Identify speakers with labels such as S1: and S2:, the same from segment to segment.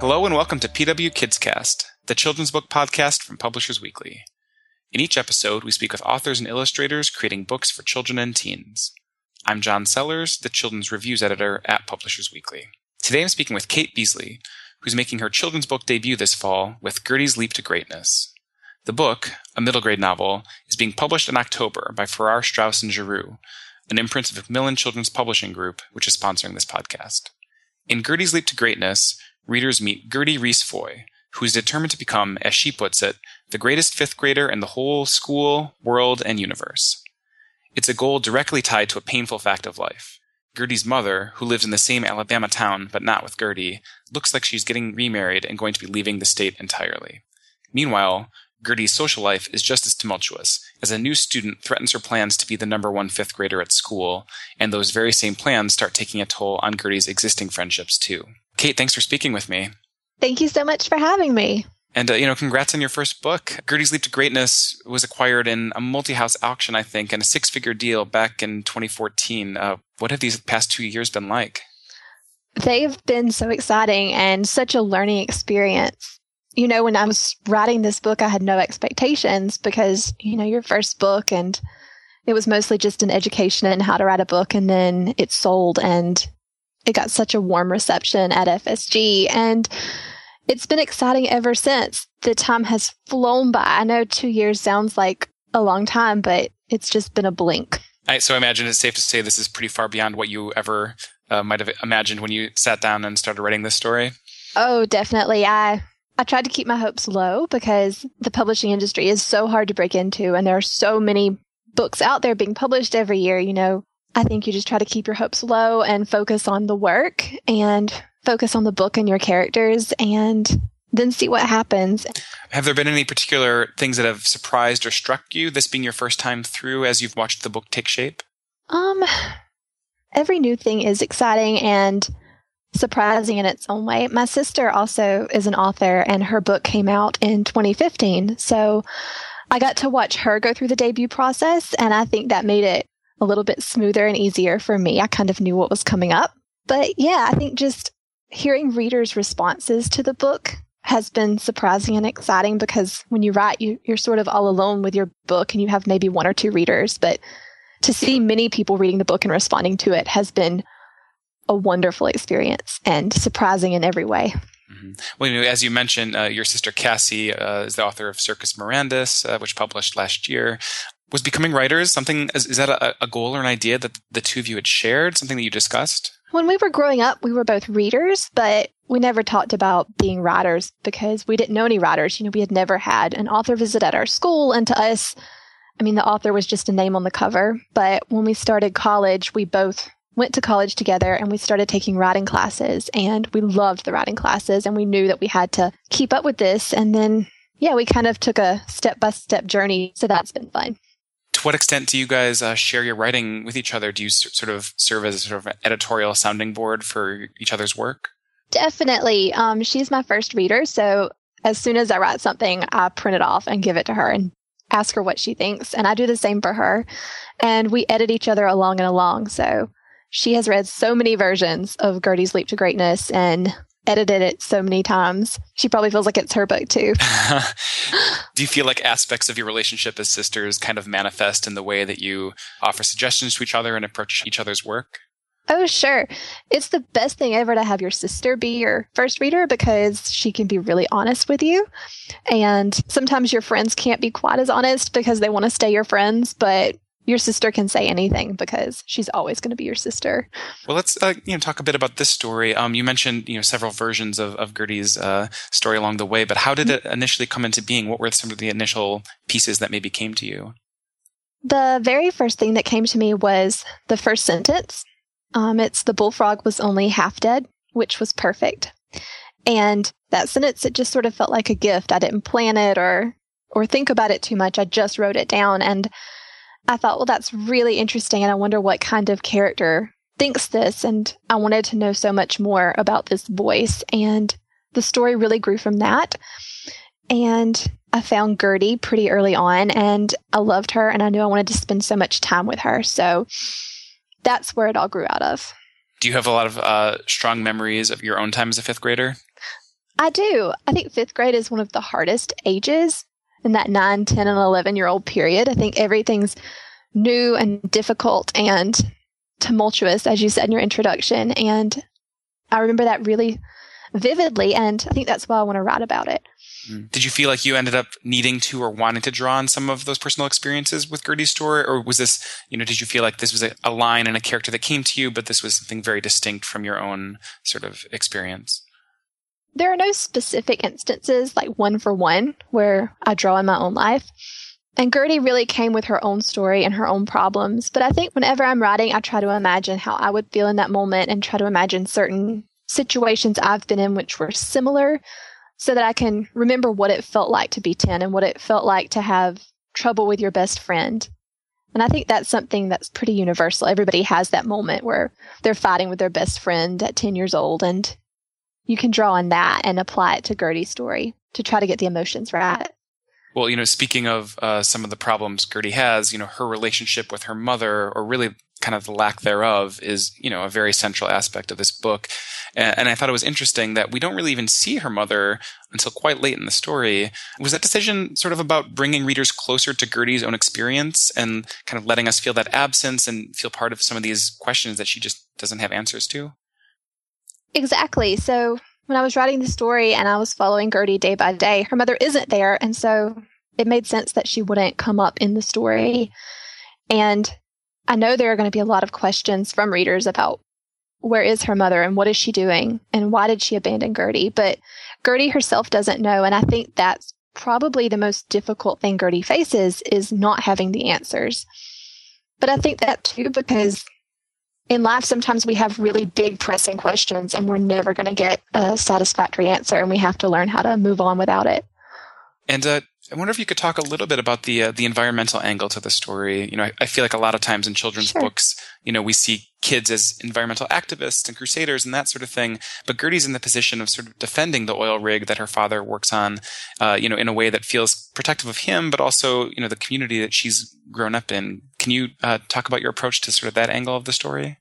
S1: Hello and welcome to PW KidsCast, the children's book podcast from Publishers Weekly. In each episode, we speak with authors and illustrators creating books for children and teens. I'm John Sellers, the children's reviews editor at Publishers Weekly. Today I'm speaking with Kate Beasley, who's making her children's book debut this fall with Gertie's Leap to Greatness. The book, a middle grade novel, is being published in October by Farrar, Straus and Giroux, an imprint of Macmillan Children's Publishing Group, which is sponsoring this podcast. In Gertie's Leap to Greatness, readers meet Gertie Reese Foy, who is determined to become, as she puts it, the greatest fifth grader in the whole school, world, and universe. It's a goal directly tied to a painful fact of life. Gertie's mother, who lives in the same Alabama town but not with Gertie, looks like she's getting remarried and going to be leaving the state entirely. Meanwhile, Gertie's social life is just as tumultuous, as a new student threatens her plans to be the number one fifth grader at school, and those very same plans start taking a toll on Gertie's existing friendships too. Kate, thanks for speaking with me.
S2: Thank you so much for having me.
S1: And, uh, you know, congrats on your first book. Gertie's Leap to Greatness was acquired in a multi house auction, I think, and a six figure deal back in 2014. Uh, what have these past two years been like?
S2: They've been so exciting and such a learning experience. You know, when I was writing this book, I had no expectations because, you know, your first book and it was mostly just an education in how to write a book and then it sold and it got such a warm reception at FSG. And it's been exciting ever since. The time has flown by. I know two years sounds like a long time, but it's just been a blink.
S1: I, so I imagine it's safe to say this is pretty far beyond what you ever uh, might have imagined when you sat down and started writing this story.
S2: Oh, definitely. I I tried to keep my hopes low because the publishing industry is so hard to break into, and there are so many books out there being published every year. You know, I think you just try to keep your hopes low and focus on the work and focus on the book and your characters and then see what happens.
S1: Have there been any particular things that have surprised or struck you, this being your first time through as you've watched the book take shape?
S2: Um, every new thing is exciting and surprising in its own way. My sister also is an author and her book came out in 2015. So I got to watch her go through the debut process and I think that made it a little bit smoother and easier for me. I kind of knew what was coming up. But yeah, I think just hearing readers' responses to the book has been surprising and exciting because when you write, you, you're sort of all alone with your book and you have maybe one or two readers. But to see many people reading the book and responding to it has been a wonderful experience and surprising in every way.
S1: Mm-hmm. Well, you know, as you mentioned, uh, your sister Cassie uh, is the author of Circus Mirandus, uh, which published last year was becoming writers something is, is that a, a, goal or an idea that the two of you had shared something that you discussed?
S2: When we were growing up we were both readers but we never talked about being writers because we didn't know any writers. You know we had never had an author visit at our school and to us i mean the author was just a name on the cover. But when we started college we both went to college together and we started taking writing classes and we loved the writing classes and we knew that we had to keep up with this. And then yeah we kind of took a step by step journey so that's been fun
S1: to what extent do you guys uh, share your writing with each other? Do you s- sort of serve as a sort of editorial sounding board for each other's work?
S2: Definitely. Um, she's my first reader, so as soon as I write something, I print it off and give it to her and ask her what she thinks. And I do the same for her. And we edit each other along and along. So she has read so many versions of Gertie's Leap to Greatness, and edited it so many times. She probably feels like it's her book too.
S1: Do you feel like aspects of your relationship as sisters kind of manifest in the way that you offer suggestions to each other and approach each other's work?
S2: Oh, sure. It's the best thing ever to have your sister be your first reader because she can be really honest with you. And sometimes your friends can't be quite as honest because they want to stay your friends, but your sister can say anything because she's always going to be your sister.
S1: Well, let's uh, you know talk a bit about this story. Um, you mentioned you know several versions of, of Gertie's uh, story along the way, but how did it initially come into being? What were some of the initial pieces that maybe came to you?
S2: The very first thing that came to me was the first sentence. Um, it's the bullfrog was only half dead, which was perfect. And that sentence, it just sort of felt like a gift. I didn't plan it or or think about it too much. I just wrote it down and I thought, well, that's really interesting. And I wonder what kind of character thinks this. And I wanted to know so much more about this voice. And the story really grew from that. And I found Gertie pretty early on and I loved her and I knew I wanted to spend so much time with her. So that's where it all grew out of.
S1: Do you have a lot of uh, strong memories of your own time as a fifth grader?
S2: I do. I think fifth grade is one of the hardest ages in that 9, 10, and 11 year old period. I think everything's new and difficult and tumultuous, as you said in your introduction. And I remember that really vividly. And I think that's why I want to write about it.
S1: Mm. Did you feel like you ended up needing to or wanting to draw on some of those personal experiences with Gertie's story? Or was this, you know, did you feel like this was a, a line and a character that came to you, but this was something very distinct from your own sort of experience?
S2: There are no specific instances, like one for one, where I draw in my own life. And Gertie really came with her own story and her own problems. But I think whenever I'm writing, I try to imagine how I would feel in that moment and try to imagine certain situations I've been in which were similar so that I can remember what it felt like to be 10 and what it felt like to have trouble with your best friend. And I think that's something that's pretty universal. Everybody has that moment where they're fighting with their best friend at 10 years old. And you can draw on that and apply it to Gertie's story to try to get the emotions right.
S1: Well, you know, speaking of uh, some of the problems Gertie has, you know, her relationship with her mother, or really kind of the lack thereof, is, you know, a very central aspect of this book. And, and I thought it was interesting that we don't really even see her mother until quite late in the story. Was that decision sort of about bringing readers closer to Gertie's own experience and kind of letting us feel that absence and feel part of some of these questions that she just doesn't have answers to?
S2: Exactly. So when I was writing the story and I was following Gertie day by day, her mother isn't there. And so it made sense that she wouldn't come up in the story. And I know there are going to be a lot of questions from readers about where is her mother and what is she doing and why did she abandon Gertie? But Gertie herself doesn't know. And I think that's probably the most difficult thing Gertie faces is not having the answers. But I think that too because in life, sometimes we have really big pressing questions and we're never going to get a satisfactory answer and we have to learn how to move on without it.
S1: And uh, I wonder if you could talk a little bit about the uh, the environmental angle to the story. You know, I, I, feel like a lot of times in children's sure. books, you know, we see kids as environmental activists and crusaders and that sort of thing. But Gertie's in the position of sort of defending the oil rig that her father works on, uh, you know, in a way that feels protective of him, but also you know the community that she's grown up in. Can you uh, talk about your approach to sort of that angle of the story?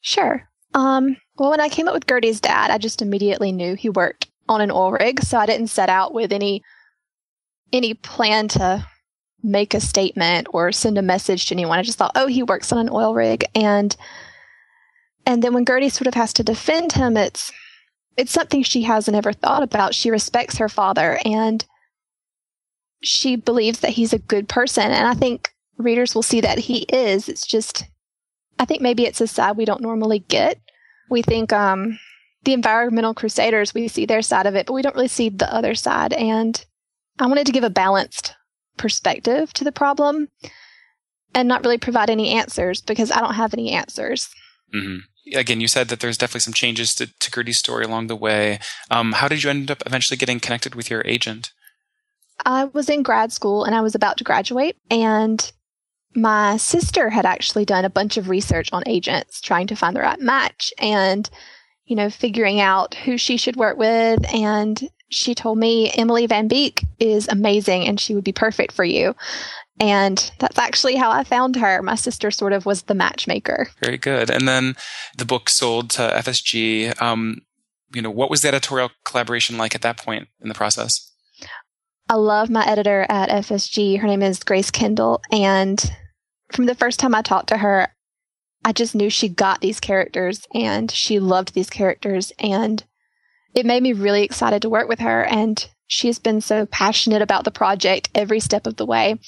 S2: Sure. Um, well, when I came up with Gertie's dad, I just immediately knew he worked on an oil rig, so I didn't set out with any any plan to make a statement or send a message to anyone. I just thought, oh, he works on an oil rig, and and then when Gertie sort of has to defend him, it's it's something she hasn't ever thought about. She respects her father, and she believes that he's a good person, and I think readers will see that he is. It's just, I think maybe it's a side we don't normally get. We think um, the environmental crusaders, we see their side of it, but we don't really see the other side. And I wanted to give a balanced perspective to the problem and not really provide any answers because I don't have any answers.
S1: Mm-hmm. Again, you said that there's definitely some changes to, to Gertie's story along the way. Um, how did you end up eventually getting connected with your agent?
S2: I was in grad school and I was about to graduate, and my sister had actually done a bunch of research on agents trying to find the right match and, you know, figuring out who she should work with. And she told me Emily Van Beek is amazing and she would be perfect for you. And that's actually how I found her. My sister sort of was the matchmaker.
S1: Very good. And then the book sold to FSG. Um, you know, what was the editorial collaboration like at that point in the process?
S2: I love my editor at FSG. Her name is Grace Kendall. And from the first time I talked to her, I just knew she got these characters and she loved these characters. And it made me really excited to work with her. And she has been so passionate about the project every step of the way.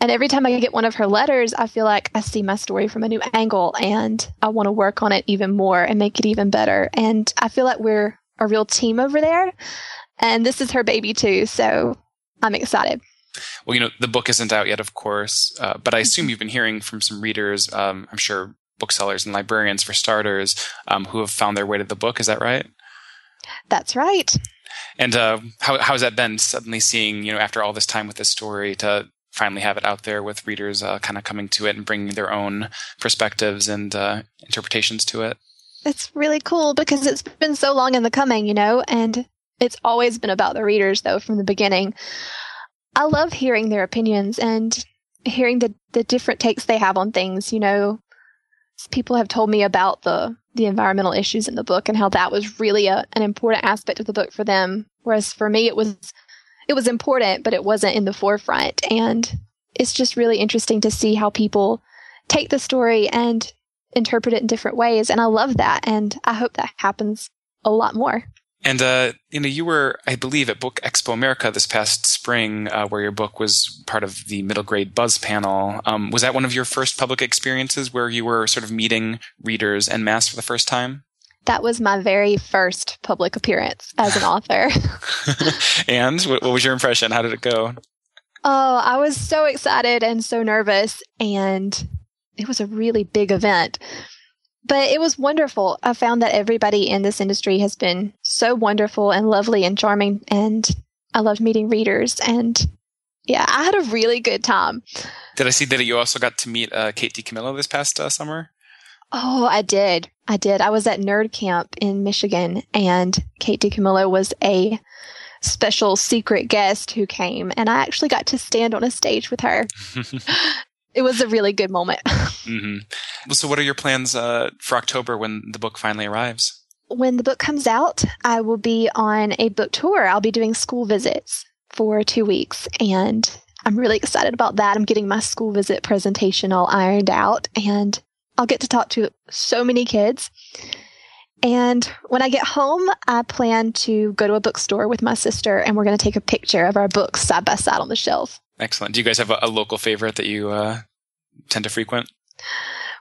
S2: And every time I get one of her letters, I feel like I see my story from a new angle and I want to work on it even more and make it even better. And I feel like we're a real team over there. And this is her baby too. So I'm excited.
S1: Well, you know, the book isn't out yet, of course, uh, but I assume mm-hmm. you've been hearing from some readers, um, I'm sure booksellers and librarians for starters, um, who have found their way to the book. Is that right?
S2: That's right.
S1: And uh, how how has that been? Suddenly seeing you know after all this time with this story to finally have it out there with readers uh, kind of coming to it and bringing their own perspectives and uh, interpretations to it.
S2: It's really cool because it's been so long in the coming, you know, and it's always been about the readers though from the beginning. I love hearing their opinions and hearing the the different takes they have on things. You know, people have told me about the the environmental issues in the book and how that was really a, an important aspect of the book for them. Whereas for me, it was it was important, but it wasn't in the forefront. And it's just really interesting to see how people take the story and interpret it in different ways. And I love that. And I hope that happens a lot more.
S1: And uh, you know, you were, I believe, at Book Expo America this past spring, uh, where your book was part of the middle grade buzz panel. Um, was that one of your first public experiences where you were sort of meeting readers en masse for the first time?
S2: That was my very first public appearance as an author.
S1: and what, what was your impression? How did it go?
S2: Oh, I was so excited and so nervous, and it was a really big event but it was wonderful. I found that everybody in this industry has been so wonderful and lovely and charming, and I loved meeting readers. And yeah, I had a really good time.
S1: Did I see that you also got to meet uh, Kate DiCamillo this past uh, summer?
S2: Oh, I did. I did. I was at Nerd Camp in Michigan, and Kate DiCamillo was a special secret guest who came, and I actually got to stand on a stage with her. it was a really good moment.
S1: mm-hmm. So, what are your plans uh, for October when the book finally arrives?
S2: When the book comes out, I will be on a book tour. I'll be doing school visits for two weeks, and I'm really excited about that. I'm getting my school visit presentation all ironed out, and I'll get to talk to so many kids. And when I get home, I plan to go to a bookstore with my sister, and we're going to take a picture of our books side by side on the shelf.
S1: Excellent. Do you guys have a, a local favorite that you uh, tend to frequent?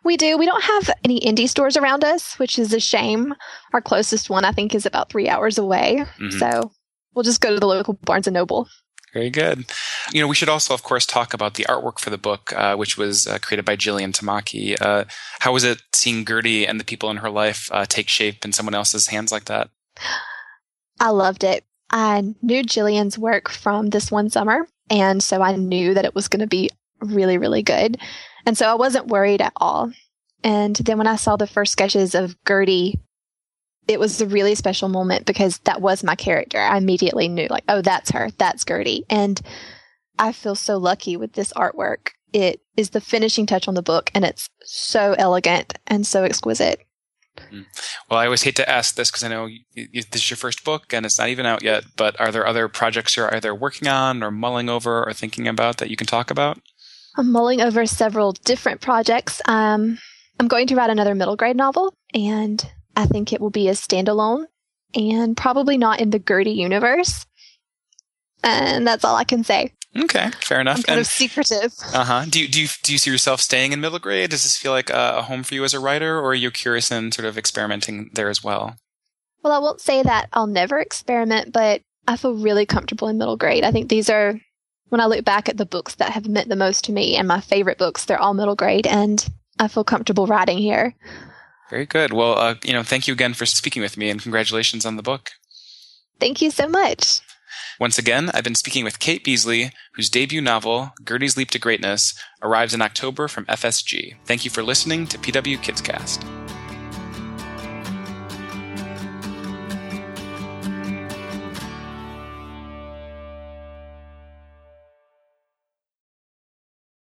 S2: We do. We don't have any indie stores around us, which is a shame. Our closest one, I think, is about three hours away. Mm-hmm. So we'll just go to the local Barnes and Noble.
S1: Very good. You know, we should also, of course, talk about the artwork for the book, uh, which was uh, created by Jillian Tamaki. Uh, how was it seeing Gertie and the people in her life uh, take shape in someone else's hands like that?
S2: I loved it. I knew Jillian's work from this one summer, and so I knew that it was going to be really, really good. And so I wasn't worried at all. And then when I saw the first sketches of Gertie, it was a really special moment because that was my character. I immediately knew, like, oh, that's her. That's Gertie. And I feel so lucky with this artwork. It is the finishing touch on the book, and it's so elegant and so exquisite.
S1: Mm-hmm. Well, I always hate to ask this because I know you, you, this is your first book and it's not even out yet. But are there other projects you're either working on or mulling over or thinking about that you can talk about?
S2: I'm mulling over several different projects. Um, I'm going to write another middle grade novel, and I think it will be a standalone and probably not in the Gertie universe. And that's all I can say.
S1: Okay, fair enough.
S2: I'm kind and, of secretive.
S1: Uh huh. Do you, do you do you see yourself staying in middle grade? Does this feel like a, a home for you as a writer, or are you curious in sort of experimenting there as well?
S2: Well, I won't say that I'll never experiment, but I feel really comfortable in middle grade. I think these are when I look back at the books that have meant the most to me and my favorite books, they're all middle grade, and I feel comfortable writing here.
S1: Very good. Well, uh, you know, thank you again for speaking with me, and congratulations on the book.
S2: Thank you so much.
S1: Once again, I've been speaking with Kate Beasley, whose debut novel, Gertie's Leap to Greatness, arrives in October from FSG. Thank you for listening to PW Kidscast.